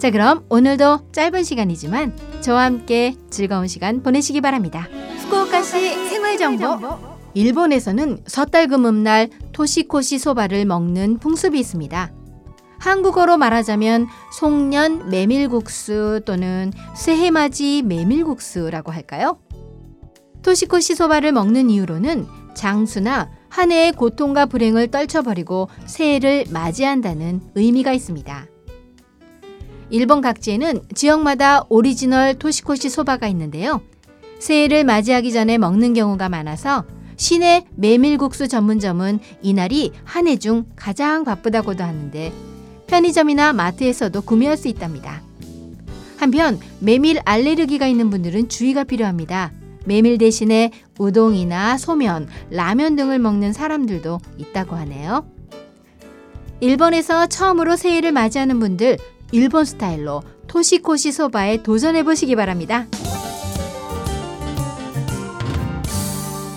자, 그럼 오늘도 짧은 시간이지만 저와 함께 즐거운 시간 보내시기 바랍니다. 후쿠오카시 생활 정보. 일본에서는 섣달금음날 토시코시 소바를 먹는 풍습이 있습니다. 한국어로 말하자면 송년 메밀국수 또는 새해맞이 메밀국수라고 할까요? 토시코시 소바를 먹는 이유로는 장수나 한 해의 고통과 불행을 떨쳐버리고 새해를 맞이한다는 의미가 있습니다. 일본 각지에는 지역마다 오리지널 토시코시 소바가 있는데요. 새해를 맞이하기 전에 먹는 경우가 많아서 시내 메밀국수 전문점은 이날이 한 해 중 가장 바쁘다고도 하는데 편의점이나 마트에서도 구매할 수 있답니다. 한편 메밀 알레르기가 있는 분들은 주의가 필요합니다. 메밀 대신에 우동이나 소면, 라면 등을 먹는 사람들도 있다고 하네요. 일본에서 처음으로 새해를 맞이하는 분들 일본 스타일로 토시코시 소바에 도전해 보시기 바랍니다.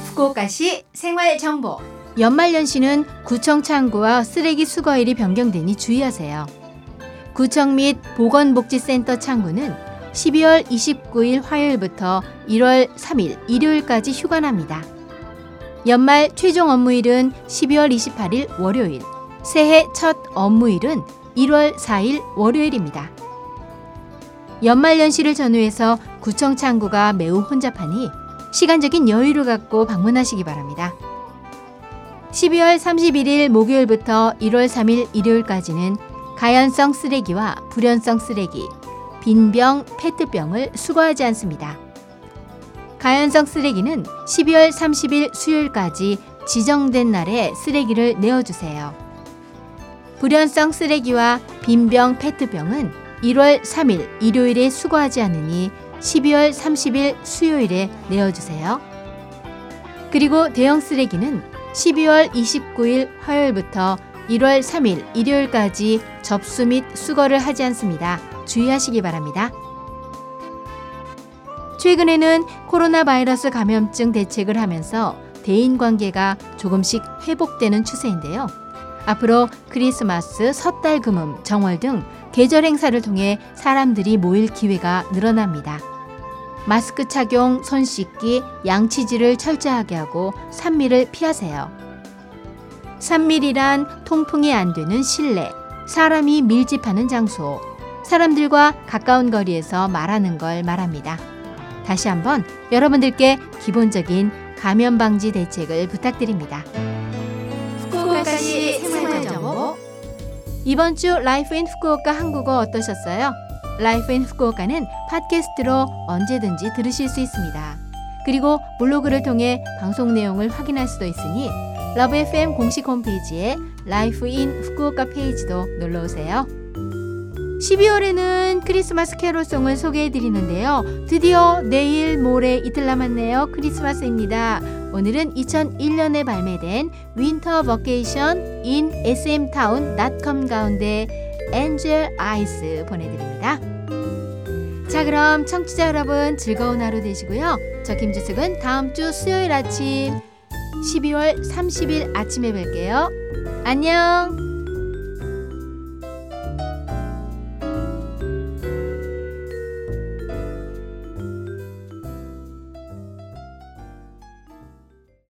후쿠오카시 생활 정보. 연말연시는 구청 창구와 쓰레기 수거일이 변경되니 주의하세요. 구청 및 보건복지센터 창구는 12월 29일 화요일부터 1월 3일 일요일까지 휴관합니다. 연말 최종 업무일은 12월 28일 월요일, 새해 첫 업무일은 1월 4일 월요일입니다. 연말연시를 전후해서 구청 창구가 매우 혼잡하니 시간적인 여유를 갖고 방문하시기 바랍니다. 12월 31일 목요일부터 1월 3일 일요일까지는 가연성 쓰레기와 불연성 쓰레기, 빈병, 페트병을 수거하지 않습니다. 가연성 쓰레기는 12월 30일 수요일까지 지정된 날에 쓰레기를 내어주세요. 불연성 쓰레기와 빈병, 페트병은 1월 3일 일요일에 수거하지 않으니 12월 30일 수요일에 내어주세요. 그리고 대형 쓰레기는 12월 29일 화요일부터 1월 3일 일요일까지 접수 및 수거를 하지 않습니다. 주의하시기 바랍니다. 최근에는 코로나 바이러스 감염증 대책을 하면서 대인 관계가 조금씩 회복되는 추세인데요. 앞으로 크리스마스, 섣달 금음, 정월 등 계절 행사를 통해 사람들이 모일 기회가 늘어납니다. 마스크 착용, 손 씻기, 양치질을 철저하게 하고 산미를 피하세요. 산밀이란 통풍이 안 되는 실내, 사람이 밀집하는 장소, 사람들과 가까운 거리에서 말하는 걸 말합니다. 다시 한번 여러분들께 기본적인 감염 방지 대책을 부탁드립니다. 후쿠오카시 이번 주 Life in Fukuoka 한국어 어떠셨어요? Life in Fukuoka는 팟캐스트로 언제든지 들으실 수 있습니다. 그리고 블로그를 통해 방송 내용을 확인할 수도 있으니 LOVE FM 공식 홈페이지에 Life in Fukuoka 페이지도 놀러 오세요. 12월에는 크리스마스 캐롤송을 소개해 드리는데요. 드디어 내일 모레 이틀 남았네요. 크리스마스입니다. 오늘은 2001년에 발매된 Winter Vacation in SMTOWN.com 가운데 Angel Eyes 보내드립니다. 자 그럼 청취자 여러분 즐거운 하루 되시고요. 저 김주숙은 다음 주 수요일 아침 12월 30일 아침에 뵐게요. 안녕